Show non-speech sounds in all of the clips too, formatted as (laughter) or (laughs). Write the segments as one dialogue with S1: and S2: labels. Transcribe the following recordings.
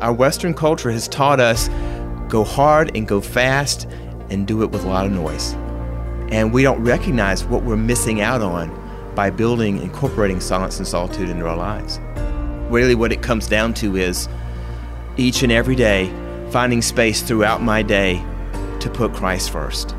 S1: Our Western culture has taught us go hard and go fast and do it with a lot of noise. And we don't recognize what we're missing out on by building, incorporating silence and solitude into our lives. Really, what it comes down to is each and every day finding space throughout my day to put Christ first.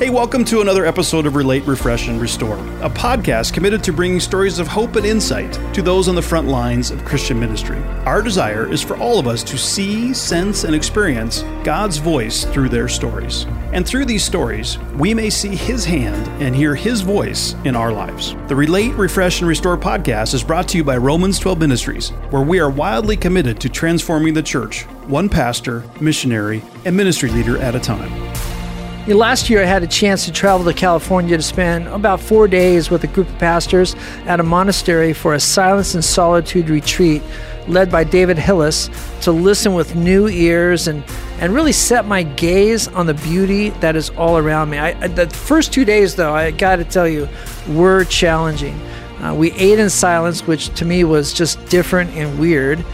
S2: Hey, welcome to another episode of Relate, Refresh, and Restore, a podcast committed to bringing stories of hope and insight to those on the front lines of Christian ministry. Our desire is for all of us to see, sense, and experience God's voice through their stories. And through these stories, we may see His hand and hear His voice in our lives. The Relate, Refresh, and Restore podcast is brought to you by Romans 12 Ministries, where we are wildly committed to transforming the church, one pastor, missionary, and ministry leader at a time.
S3: Last year, I had a chance to travel to California to spend about four days with a group of pastors at a monastery for a silence and solitude retreat led by David Hillis to listen with new ears and, and really set my gaze on the beauty that is all around me. I, the first two days, though, I got to tell you, were challenging. Uh, we ate in silence, which to me was just different and weird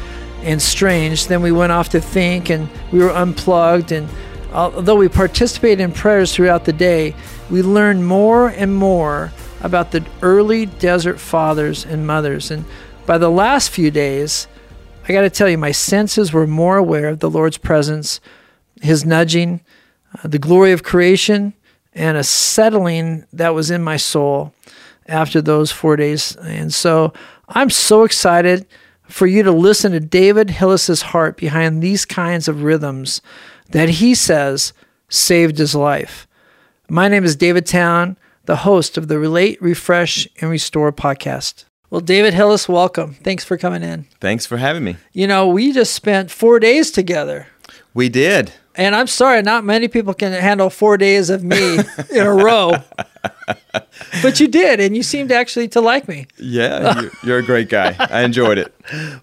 S3: and strange. Then we went off to think and we were unplugged and Although we participate in prayers throughout the day, we learn more and more about the early desert fathers and mothers. And by the last few days, I got to tell you, my senses were more aware of the Lord's presence, His nudging, uh, the glory of creation, and a settling that was in my soul after those four days. And so I'm so excited for you to listen to David Hillis's heart behind these kinds of rhythms that he says saved his life. My name is David Town, the host of the Relate, Refresh, and Restore podcast. Well, David Hillis, welcome. Thanks for coming in.
S1: Thanks for having me.
S3: You know, we just spent four days together.
S1: We did.
S3: And I'm sorry, not many people can handle four days of me in a row. (laughs) but you did, and you seemed actually to like me.
S1: Yeah, you're a great guy. I enjoyed it. (laughs)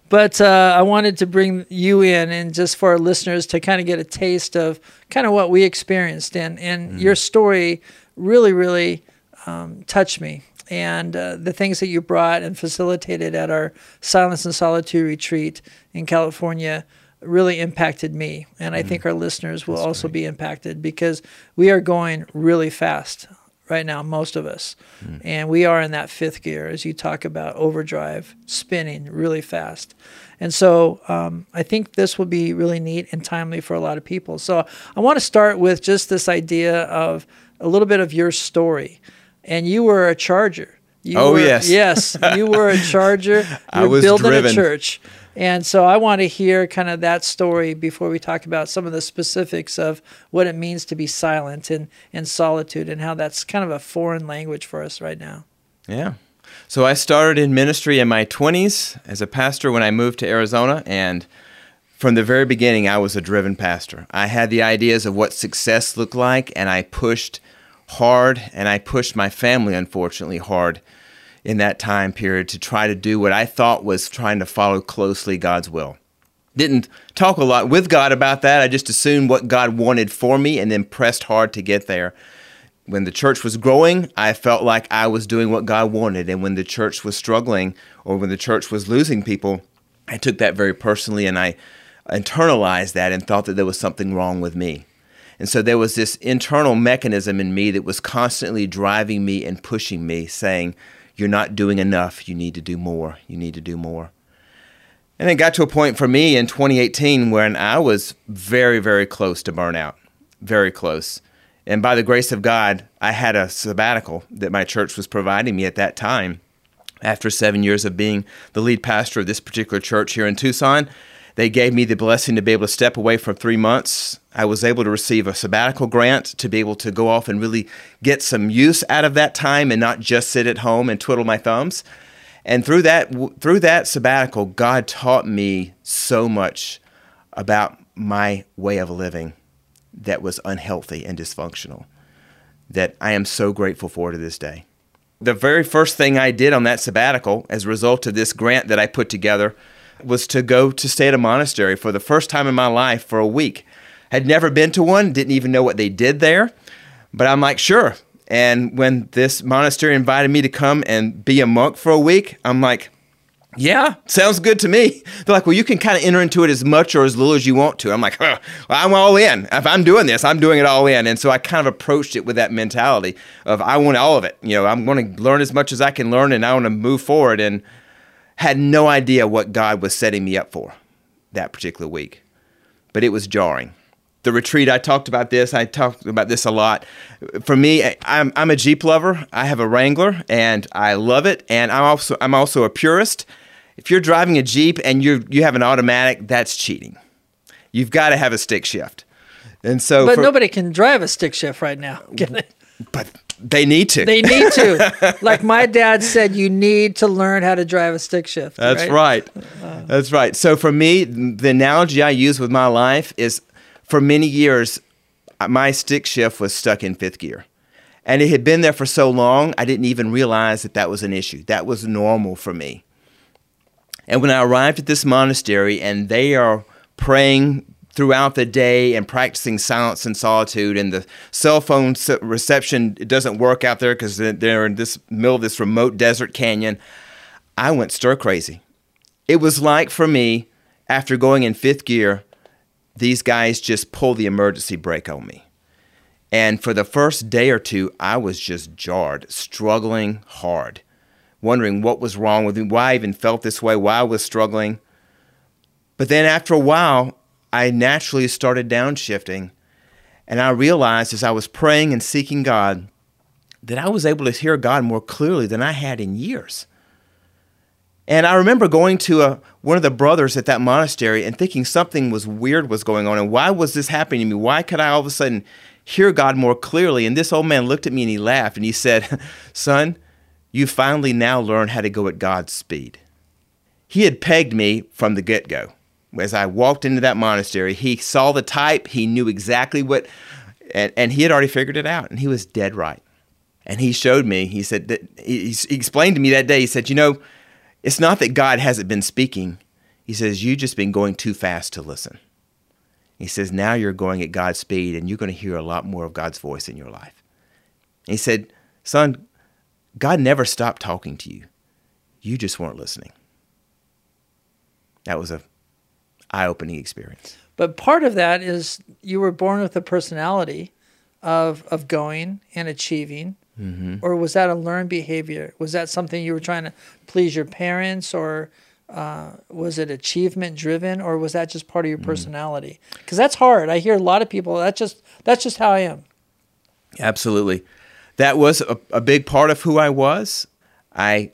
S3: But uh, I wanted to bring you in, and just for our listeners to kind of get a taste of kind of what we experienced, and and mm. your story really, really um, touched me. And uh, the things that you brought and facilitated at our Silence and Solitude retreat in California really impacted me. And I mm. think our listeners will That's also great. be impacted because we are going really fast right now, most of us. Mm. And we are in that fifth gear as you talk about overdrive, spinning really fast. And so um, I think this will be really neat and timely for a lot of people. So I want to start with just this idea of a little bit of your story. And you were a charger. You
S1: oh,
S3: were,
S1: yes.
S3: Yes, you were a charger. You (laughs) I was building driven. a church. And so I want to hear kind of that story before we talk about some of the specifics of what it means to be silent and, and solitude and how that's kind of a foreign language for us right now.
S1: Yeah. So I started in ministry in my 20s as a pastor when I moved to Arizona. And from the very beginning, I was a driven pastor. I had the ideas of what success looked like, and I pushed hard, and I pushed my family, unfortunately, hard in that time period to try to do what I thought was trying to follow closely God's will. Didn't talk a lot with God about that. I just assumed what God wanted for me and then pressed hard to get there. When the church was growing, I felt like I was doing what God wanted. And when the church was struggling or when the church was losing people, I took that very personally and I internalized that and thought that there was something wrong with me. And so there was this internal mechanism in me that was constantly driving me and pushing me, saying, you're not doing enough. You need to do more. You need to do more. And it got to a point for me in 2018 when I was very, very close to burnout, very close. And by the grace of God, I had a sabbatical that my church was providing me at that time. After seven years of being the lead pastor of this particular church here in Tucson, they gave me the blessing to be able to step away for three months. I was able to receive a sabbatical grant to be able to go off and really get some use out of that time and not just sit at home and twiddle my thumbs. And through that through that sabbatical, God taught me so much about my way of living that was unhealthy and dysfunctional that I am so grateful for to this day. The very first thing I did on that sabbatical as a result of this grant that I put together was to go to stay at a monastery for the first time in my life for a week. Had never been to one, didn't even know what they did there, but I'm like, sure. And when this monastery invited me to come and be a monk for a week, I'm like, Yeah, sounds good to me. They're like, well, you can kind of enter into it as much or as little as you want to. I'm like, well, I'm all in. If I'm doing this, I'm doing it all in. And so I kind of approached it with that mentality of I want all of it. You know, I'm going to learn as much as I can learn and I want to move forward. And had no idea what God was setting me up for that particular week. But it was jarring the retreat. I talked about this. I talked about this a lot. For me, I'm, I'm a Jeep lover. I have a Wrangler, and I love it. And I'm also I'm also a purist. If you're driving a Jeep and you you have an automatic, that's cheating. You've got to have a stick shift. And so,
S3: but
S1: for,
S3: nobody can drive a stick shift right now. (laughs)
S1: but they need to.
S3: They need to. (laughs) like my dad said, you need to learn how to drive a stick shift.
S1: That's right. right. Uh. That's right. So for me, the analogy I use with my life is for many years, uh, my stick shift was stuck in fifth gear. And it had been there for so long, I didn't even realize that that was an issue. That was normal for me. And when I arrived at this monastery and they are praying throughout the day and practicing silence and solitude, and the cell phone reception doesn't work out there because they're in this middle of this remote desert canyon, I went stir crazy. It was like for me, after going in fifth gear, these guys just pull the emergency brake on me. And for the first day or two, I was just jarred, struggling hard, wondering what was wrong with me, why I even felt this way, why I was struggling. But then after a while, I naturally started downshifting. And I realized as I was praying and seeking God that I was able to hear God more clearly than I had in years. And I remember going to a, one of the brothers at that monastery and thinking something was weird was going on. And why was this happening to me? Why could I all of a sudden hear God more clearly? And this old man looked at me and he laughed and he said, (laughs) Son, you finally now learn how to go at God's speed. He had pegged me from the get go. As I walked into that monastery, he saw the type, he knew exactly what, and, and he had already figured it out, and he was dead right. And he showed me, he said, that, he, he explained to me that day, he said, You know, it's not that God hasn't been speaking. He says, You've just been going too fast to listen. He says, Now you're going at God's speed and you're going to hear a lot more of God's voice in your life. he said, Son, God never stopped talking to you. You just weren't listening. That was a eye-opening experience.
S3: But part of that is you were born with a personality of of going and achieving Mm-hmm. Or was that a learned behavior? Was that something you were trying to please your parents, or uh, was it achievement driven, or was that just part of your mm-hmm. personality? Because that's hard. I hear a lot of people. That's just that's just how I am.
S1: Absolutely, that was a, a big part of who I was. I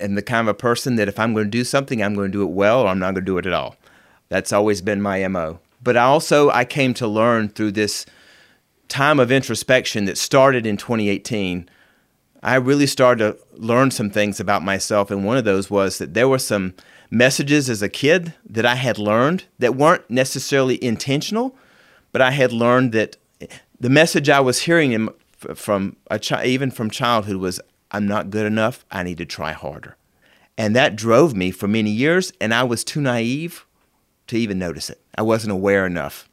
S1: am the kind of a person that if I'm going to do something, I'm going to do it well, or I'm not going to do it at all. That's always been my mo. But I also I came to learn through this time of introspection that started in 2018, I really started to learn some things about myself. And one of those was that there were some messages as a kid that I had learned that weren't necessarily intentional, but I had learned that the message I was hearing from a chi- even from childhood was, "I'm not good enough. I need to try harder," and that drove me for many years. And I was too naive to even notice it. I wasn't aware enough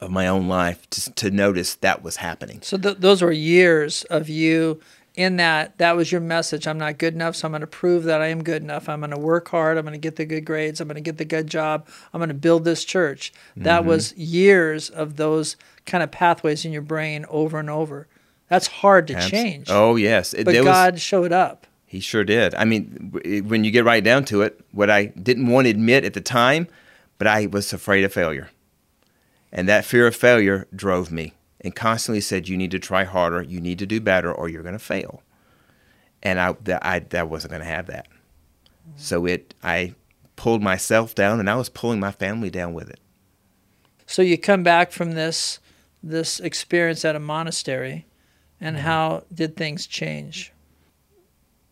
S1: of my own life to, to notice that was happening.
S3: So th- those were years of you in that that was your message. I'm not good enough so i'm going to prove that i am good enough. I'm going to work hard. I'm going to get the good grades. I'm going to get the good job. I'm going to build this church. That mm-hmm. was years of those kind of pathways in your brain over and over. That's hard to Abs- change.
S1: oh yes.
S3: It, but god was, showed up.
S1: He sure did. I mean when you get right down to it what i didn't want to admit at the time but i was afraid of failure and that fear of failure drove me and constantly said, You need to try harder, you need to do better, or you're going to fail. And I, that, I, that wasn't going to have that. So it, I pulled myself down and I was pulling my family down with it.
S3: So you come back from this, this experience at a monastery, and mm-hmm. how did things change?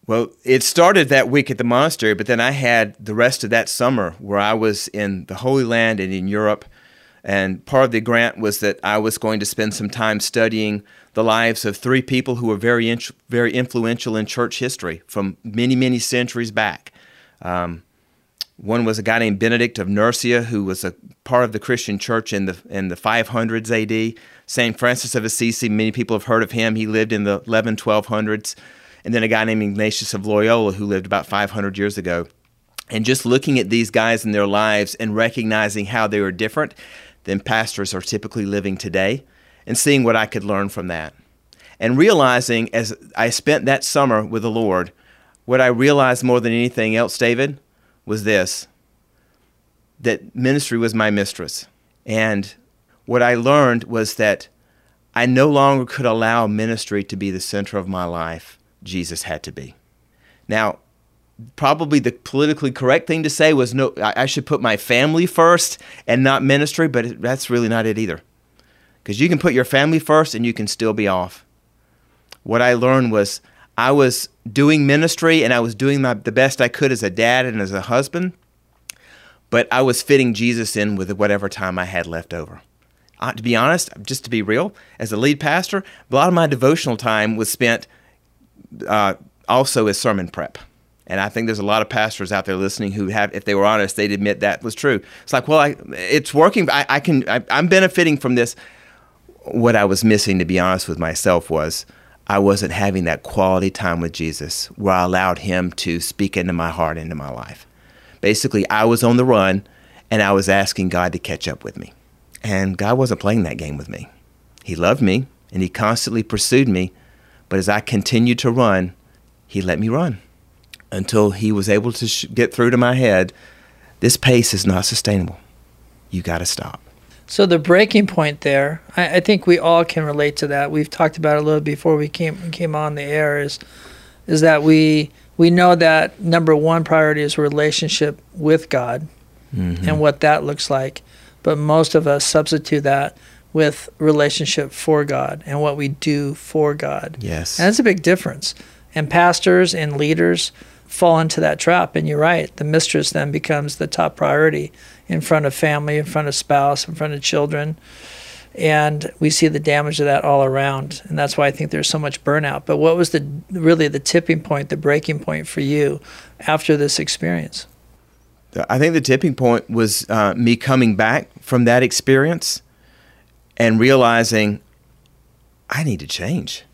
S1: Well, it started that week at the monastery, but then I had the rest of that summer where I was in the Holy Land and in Europe and part of the grant was that I was going to spend some time studying the lives of three people who were very, very influential in church history from many, many centuries back. Um, one was a guy named Benedict of Nursia, who was a part of the Christian church in the in the 500s AD. Saint Francis of Assisi, many people have heard of him. He lived in the 11, 1200s. And then a guy named Ignatius of Loyola, who lived about 500 years ago. And just looking at these guys and their lives and recognizing how they were different than pastors are typically living today and seeing what I could learn from that. And realizing as I spent that summer with the Lord, what I realized more than anything else, David, was this that ministry was my mistress. And what I learned was that I no longer could allow ministry to be the center of my life. Jesus had to be. Now, probably the politically correct thing to say was no I should put my family first and not ministry, but that's really not it either. Cuz you can put your family first and you can still be off. What I learned was I was doing ministry and I was doing my, the best I could as a dad and as a husband, but I was fitting Jesus in with whatever time I had left over. Uh, to be honest, just to be real, as a lead pastor, a lot of my devotional time was spent uh, also as sermon prep. And I think there's a lot of pastors out there listening who have, if they were honest, they'd admit that was true. It's like, well, I, it's working. I, I can, I, I'm benefiting from this. What I was missing, to be honest with myself, was I wasn't having that quality time with Jesus where I allowed Him to speak into my heart, into my life. Basically, I was on the run and I was asking God to catch up with me. And God wasn't playing that game with me. He loved me and He constantly pursued me. But as I continued to run, He let me run until he was able to sh- get through to my head this pace is not sustainable. You got to stop.
S3: So the breaking point there, I, I, think we all can relate to that. We've talked about it a little before we came came on the air. Is is that we we know that number one priority is relationship with God, mm-hmm. and what that looks like. But most of us substitute that with relationship for God and what we do for God.
S1: Yes,
S3: and that's a big difference. And pastors and leaders fall into that trap. And you're right, the mistress then becomes the top priority in front of family, in front of spouse, in front of children. And we see the damage of that all around. And that's why I think there's so much burnout. But what was the really the tipping point, the breaking point for you after this experience?
S1: I think the tipping point was uh, me coming back from that experience and realizing I need to change.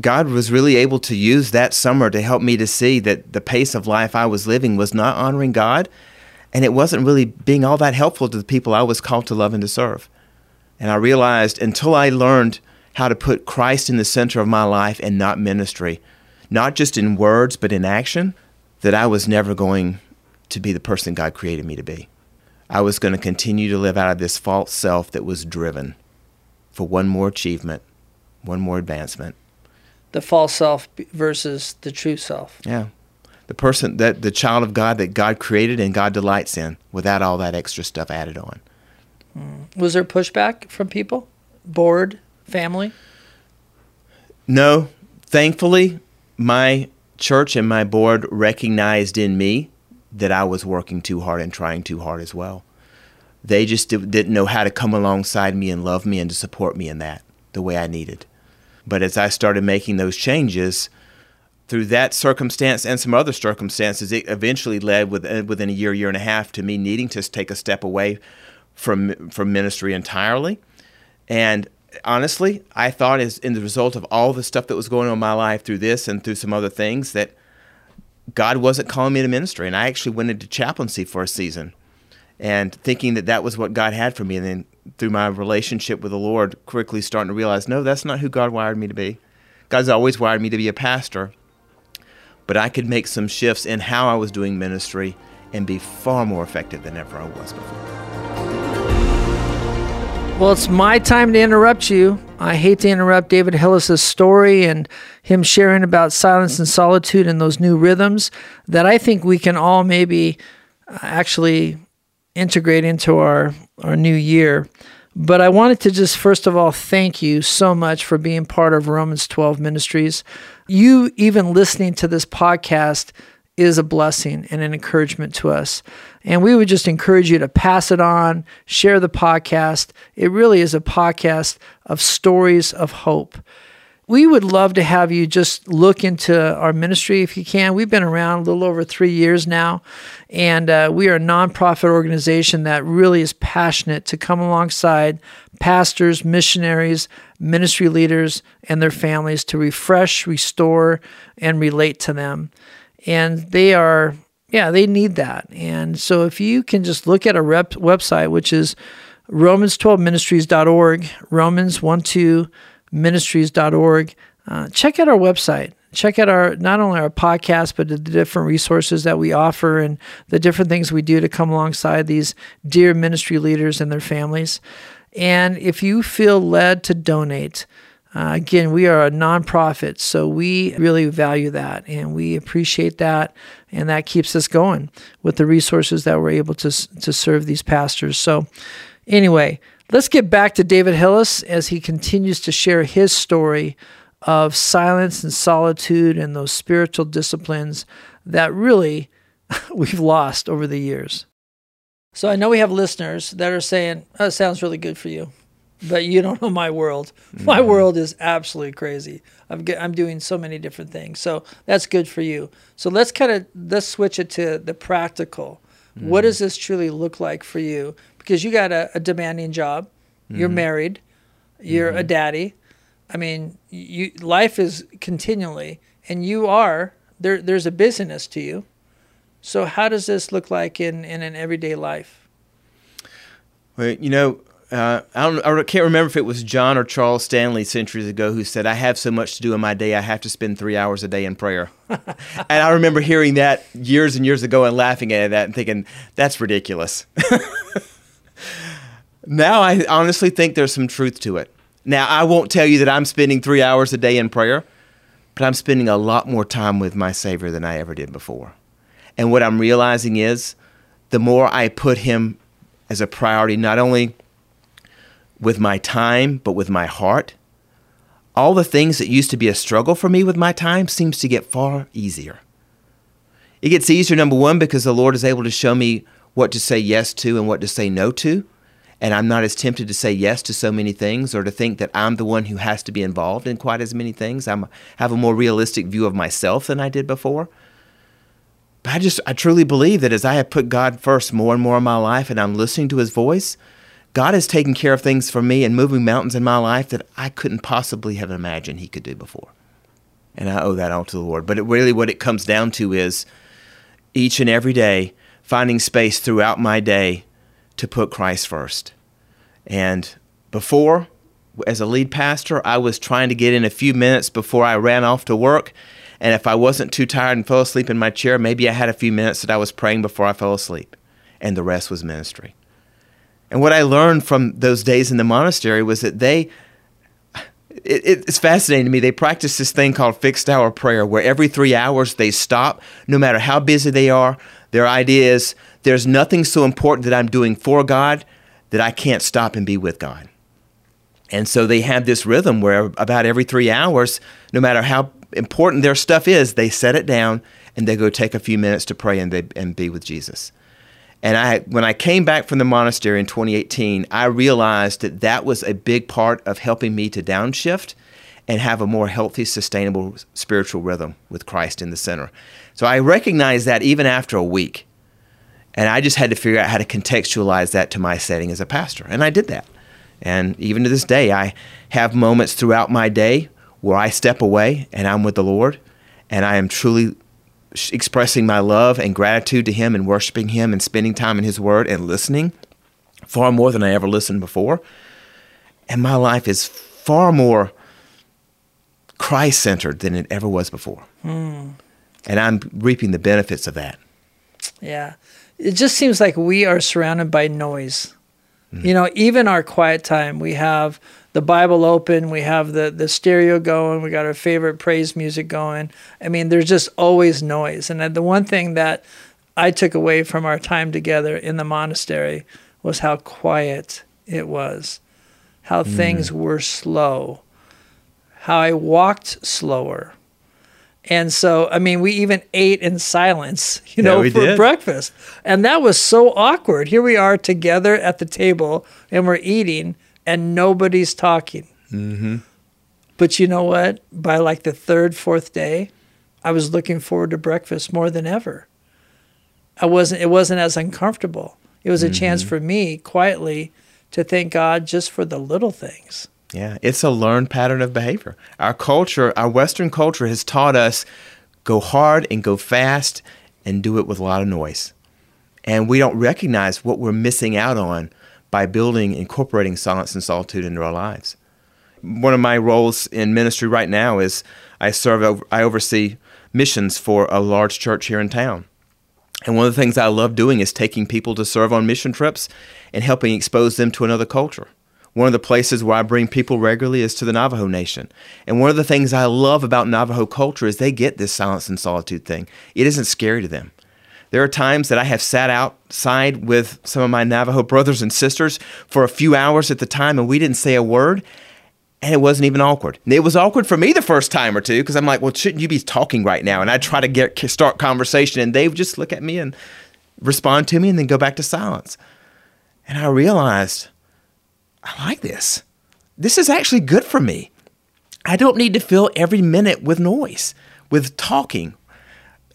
S1: God was really able to use that summer to help me to see that the pace of life I was living was not honoring God, and it wasn't really being all that helpful to the people I was called to love and to serve. And I realized until I learned how to put Christ in the center of my life and not ministry, not just in words, but in action, that I was never going to be the person God created me to be. I was going to continue to live out of this false self that was driven for one more achievement, one more advancement,
S3: the false self versus the true self.
S1: Yeah. The person that the child of God that God created and God delights in without all that extra stuff added on.
S3: Mm. Was there pushback from people? Board, family?
S1: No. Thankfully, my church and my board recognized in me that I was working too hard and trying too hard as well. They just didn't know how to come alongside me and love me and to support me in that the way I needed. But as I started making those changes, through that circumstance and some other circumstances, it eventually led with, uh, within a year, year and a half to me needing to take a step away from from ministry entirely. And honestly, I thought as in the result of all the stuff that was going on in my life through this and through some other things that God wasn't calling me to ministry. And I actually went into chaplaincy for a season and thinking that that was what God had for me. And then through my relationship with the Lord, quickly starting to realize, no, that's not who God wired me to be. God's always wired me to be a pastor, but I could make some shifts in how I was doing ministry and be far more effective than ever I was before.
S3: Well, it's my time to interrupt you. I hate to interrupt David Hillis's story and him sharing about silence and solitude and those new rhythms that I think we can all maybe uh, actually integrate into our, our new year. But I wanted to just first of all thank you so much for being part of Romans 12 Ministries. You even listening to this podcast is a blessing and an encouragement to us. And we would just encourage you to pass it on, share the podcast. It really is a podcast of stories of hope we would love to have you just look into our ministry if you can. We've been around a little over three years now, and uh, we are a nonprofit organization that really is passionate to come alongside pastors, missionaries, ministry leaders, and their families to refresh, restore, and relate to them. And they are yeah, they need that. And so if you can just look at our rep- website, which is romans12ministries.org, romans12ministries.org, uh, check out our website. Check out our not only our podcast, but the different resources that we offer and the different things we do to come alongside these dear ministry leaders and their families. And if you feel led to donate, uh, again, we are a nonprofit, so we really value that and we appreciate that, and that keeps us going with the resources that we're able to to serve these pastors. So, anyway, let's get back to David Hillis as he continues to share his story of silence and solitude and those spiritual disciplines that really (laughs) we've lost over the years. So I know we have listeners that are saying, "That oh, sounds really good for you." but you don't know my world. (laughs) Mm-hmm. My world is absolutely crazy. I'm I'm doing so many different things. So that's good for you. So let's kind of let's switch it to the practical. Mm-hmm. What does this truly look like for you? Because you got a, a demanding job. Mm-hmm. You're married. You're a mm-hmm. daddy. I mean, you life is continually, and you are there. There's a busyness to you. So how does this look like in in an everyday life?
S1: Well, you know, uh, I, don't, I can't remember if it was John or Charles Stanley centuries ago who said, I have so much to do in my day, I have to spend three hours a day in prayer. (laughs) and I remember hearing that years and years ago and laughing at that and thinking, that's ridiculous. (laughs) now I honestly think there's some truth to it. Now, I won't tell you that I'm spending three hours a day in prayer, but I'm spending a lot more time with my Savior than I ever did before. And what I'm realizing is the more I put Him as a priority, not only with my time, but with my heart, all the things that used to be a struggle for me with my time seems to get far easier. It gets easier, number one, because the Lord is able to show me what to say yes to and what to say no to. And I'm not as tempted to say yes to so many things or to think that I'm the one who has to be involved in quite as many things. I have a more realistic view of myself than I did before. But I just, I truly believe that as I have put God first more and more in my life and I'm listening to his voice, God has taken care of things for me and moving mountains in my life that I couldn't possibly have imagined He could do before. And I owe that all to the Lord. But it really, what it comes down to is each and every day finding space throughout my day to put Christ first. And before, as a lead pastor, I was trying to get in a few minutes before I ran off to work. And if I wasn't too tired and fell asleep in my chair, maybe I had a few minutes that I was praying before I fell asleep. And the rest was ministry. And what I learned from those days in the monastery was that they, it, it's fascinating to me. They practice this thing called fixed hour prayer, where every three hours they stop, no matter how busy they are. Their idea is there's nothing so important that I'm doing for God that I can't stop and be with God. And so they have this rhythm where about every three hours, no matter how important their stuff is, they set it down and they go take a few minutes to pray and, they, and be with Jesus. And I, when I came back from the monastery in 2018, I realized that that was a big part of helping me to downshift and have a more healthy, sustainable spiritual rhythm with Christ in the center. So I recognized that even after a week. And I just had to figure out how to contextualize that to my setting as a pastor. And I did that. And even to this day, I have moments throughout my day where I step away and I'm with the Lord and I am truly expressing my love and gratitude to Him and worshiping Him and spending time in His Word and listening far more than I ever listened before. And my life is far more Christ centered than it ever was before. Hmm. And I'm reaping the benefits of that.
S3: Yeah. It just seems like we are surrounded by noise. Mm-hmm. You know, even our quiet time, we have the Bible open, we have the the stereo going, we got our favorite praise music going. I mean, there's just always noise. And the one thing that I took away from our time together in the monastery was how quiet it was, how mm. things were slow, how I walked slower. And so, I mean, we even ate in silence, you know, yeah, for did. breakfast. And that was so awkward. Here we are together at the table and we're eating and nobody's talking. Mm-hmm. But you know what? By like the third, fourth day, I was looking forward to breakfast more than ever. I wasn't. It wasn't as uncomfortable. It was a mm-hmm. chance for me quietly to thank God just for the little things.
S1: Yeah, it's a learned pattern of behavior. Our culture, our Western culture, has taught us go hard and go fast and do it with a lot of noise. And we don't recognize what we're missing out on by building, incorporating silence and solitude into our lives. One of my roles in ministry right now is I serve, I oversee missions for a large church here in town. And one of the things I love doing is taking people to serve on mission trips and helping expose them to another culture. One of the places where I bring people regularly is to the Navajo Nation. And one of the things I love about Navajo culture is they get this silence and solitude thing. It isn't scary to them. There are times that I have sat outside with some of my Navajo brothers and sisters for a few hours at the time and we didn't say a word and it wasn't even awkward. It was awkward for me the first time or two because I'm like, well, shouldn't you be talking right now? And I try to get start conversation and they would just look at me and respond to me and then go back to silence. And I realized I like this. This is actually good for me. I don't need to fill every minute with noise, with talking.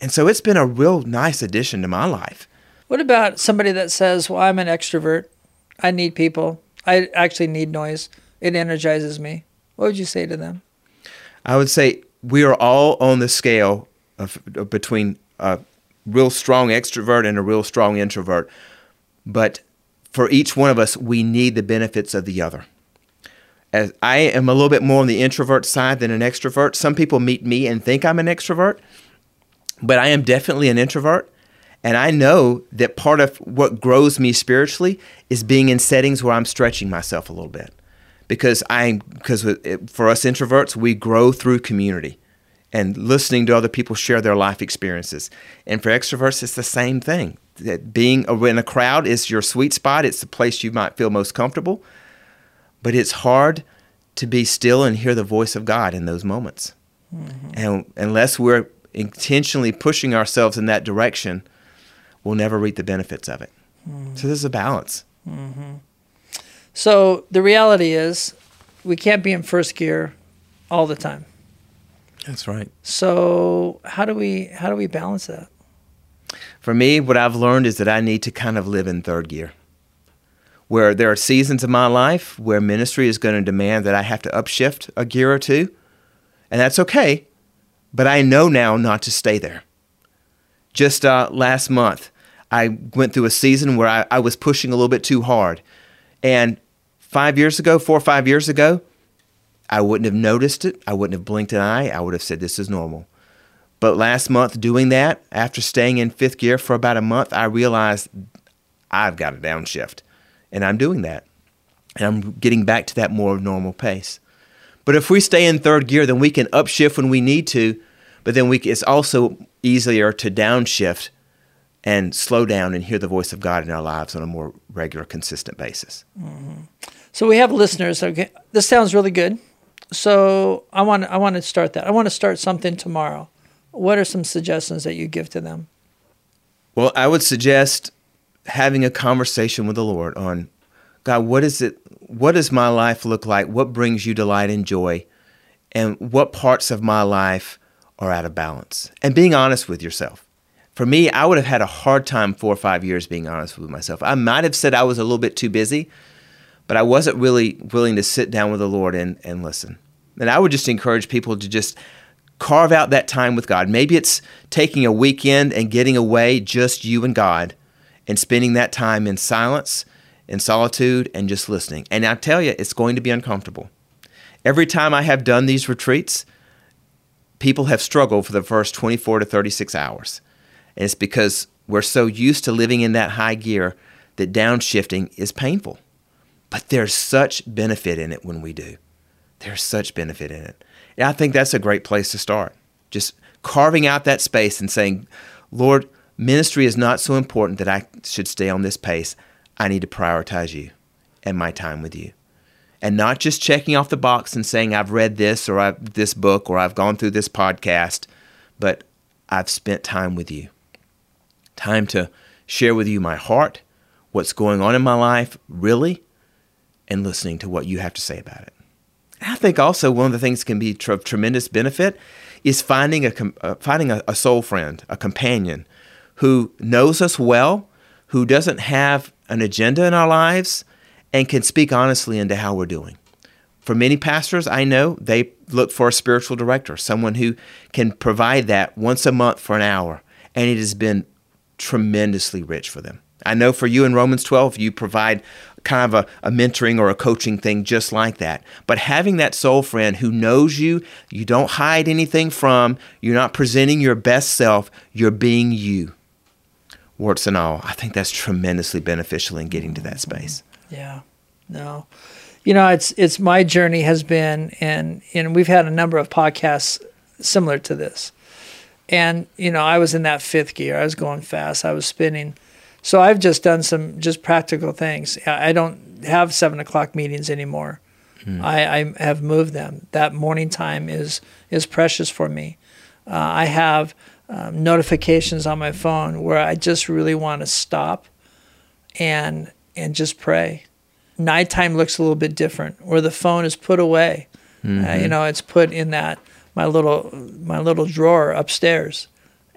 S1: And so it's been a real nice addition to my life.
S3: What about somebody that says, Well, I'm an extrovert. I need people. I actually need noise. It energizes me. What would you say to them?
S1: I would say we are all on the scale of, of between a real strong extrovert and a real strong introvert. But for each one of us, we need the benefits of the other. As I am a little bit more on the introvert side than an extrovert. Some people meet me and think I'm an extrovert, but I am definitely an introvert. And I know that part of what grows me spiritually is being in settings where I'm stretching myself a little bit. Because I because for us introverts, we grow through community and listening to other people share their life experiences. And for extroverts, it's the same thing that being in a crowd is your sweet spot. It's the place you might feel most comfortable. But it's hard to be still and hear the voice of God in those moments. Mm-hmm. And unless we're intentionally pushing ourselves in that direction, we'll never reap the benefits of it. Mm-hmm. So there's a balance. Mm-hmm.
S3: So the reality is, we can't be in first gear all the time.
S1: That's right.
S3: So how do we how do we balance that?
S1: For me, what I've learned is that I need to kind of live in third gear. Where there are seasons of my life where ministry is going to demand that I have to upshift a gear or two, and that's okay, but I know now not to stay there. Just uh, last month, I went through a season where I, I was pushing a little bit too hard. And five years ago, four or five years ago, I wouldn't have noticed it. I wouldn't have blinked an eye. I would have said, This is normal. But last month, doing that, after staying in fifth gear for about a month, I realized I've got a downshift. And I'm doing that. And I'm getting back to that more normal pace. But if we stay in third gear, then we can upshift when we need to. But then we, it's also easier to downshift and slow down and hear the voice of God in our lives on a more regular, consistent basis.
S3: Mm-hmm. So we have listeners. Okay, this sounds really good. So I want I want to start that. I want to start something tomorrow what are some suggestions that you give to them?
S1: Well, I would suggest having a conversation with the Lord on God, what is it what does my life look like? What brings you delight and joy? And what parts of my life are out of balance? And being honest with yourself. For me, I would have had a hard time four or five years being honest with myself. I might have said I was a little bit too busy, but I wasn't really willing to sit down with the Lord and, and listen. And I would just encourage people to just carve out that time with God. Maybe it's taking a weekend and getting away, just you and God, and spending that time in silence, in solitude, and just listening. And I tell you, it's going to be uncomfortable. Every time I have done these retreats, people have struggled for the first 24 to 36 hours. And it's because we're so used to living in that high gear that downshifting is painful. But there's such benefit in it when we do. There's such benefit in it. And I think that's a great place to start. Just carving out that space and saying, Lord, ministry is not so important that I should stay on this pace. I need to prioritize you and my time with you. And not just checking off the box and saying, I've read this or I've, this book or I've gone through this podcast, but I've spent time with you. Time to share with you my heart, what's going on in my life, really, and listening to what you have to say about it. I think also one of the things can be tr- tremendous benefit is finding a uh, finding a, a soul friend, a companion who knows us well, who doesn't have an agenda in our lives, and can speak honestly into how we're doing. For many pastors I know, they look for a spiritual director, someone who can provide that once a month for an hour and it has been tremendously rich for them. I know for you in Romans 12, you provide kind of a, a, mentoring or a coaching thing just like that. But having that soul friend who knows you, you don't hide anything from, you're not presenting your best self, you're being you. Warts and all, I think that's tremendously beneficial in getting to that space.
S3: Yeah, no. You know, it's it's my journey has been, and and we've had a number of podcasts similar to this, and you know, I was in that fifth gear. I was going fast. I was spinning so I've just done some just practical things. I don't have seven o'clock meetings anymore. Mm. I, I, have moved them. That morning time is is precious for me. Uh, I have um, notifications on my phone where I just really want to stop and and just pray. Nighttime looks a little bit different, where the phone is put away. Mm-hmm. Uh, you mm-hmm. know, it's put in that my little my little drawer upstairs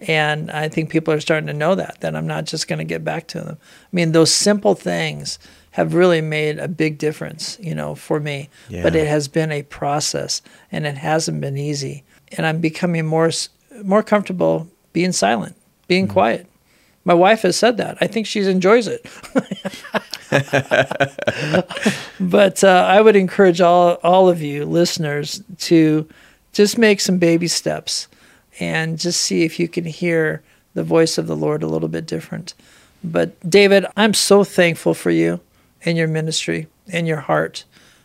S3: and I think people are starting to know that, that I'm not just going to get back to them. I mean, those simple things have really made a big difference, you know, for me. Yeah. But it has been a process and it hasn't been easy. And I'm becoming more more comfortable being silent, being mm-hmm. quiet. My wife has said that. I think she enjoys it. (laughs) but uh, I would encourage all all of you listeners to just make some baby steps and just see if you can hear the voice of the Lord a little bit different. But David, I'm so thankful for you and your ministry and your heart,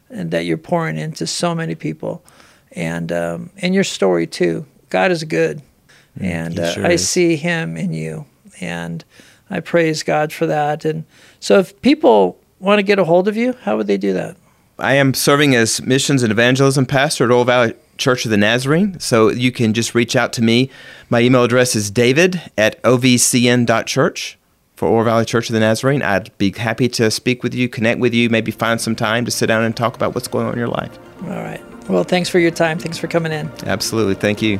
S3: and that you're pouring into so many people, and um, and your story too. God is good, mm, and uh, I see Him in you, and I praise God for that. And so, if people want to get a hold of you, how would they do that?
S1: I am serving as missions and evangelism pastor at Oro Valley Church of the Nazarene. So you can just reach out to me. My email address is david at ovcn.church for Oro Valley Church of the Nazarene. I'd be happy to speak with you, connect with you, maybe find some time to sit down and talk about what's going on in your life.
S3: All right. Well, thanks for your time. Thanks for coming in.
S1: Absolutely. Thank you.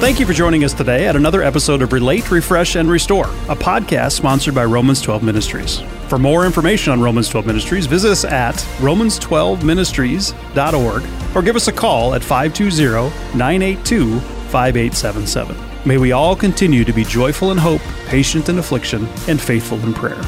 S2: Thank you for joining us today at another episode of Relate, Refresh, and Restore, a podcast sponsored by Romans 12 Ministries. For more information on Romans 12 Ministries, visit us at romans12ministries.org or give us a call at 520 982 5877. May we all continue to be joyful in hope, patient in affliction, and faithful in prayer.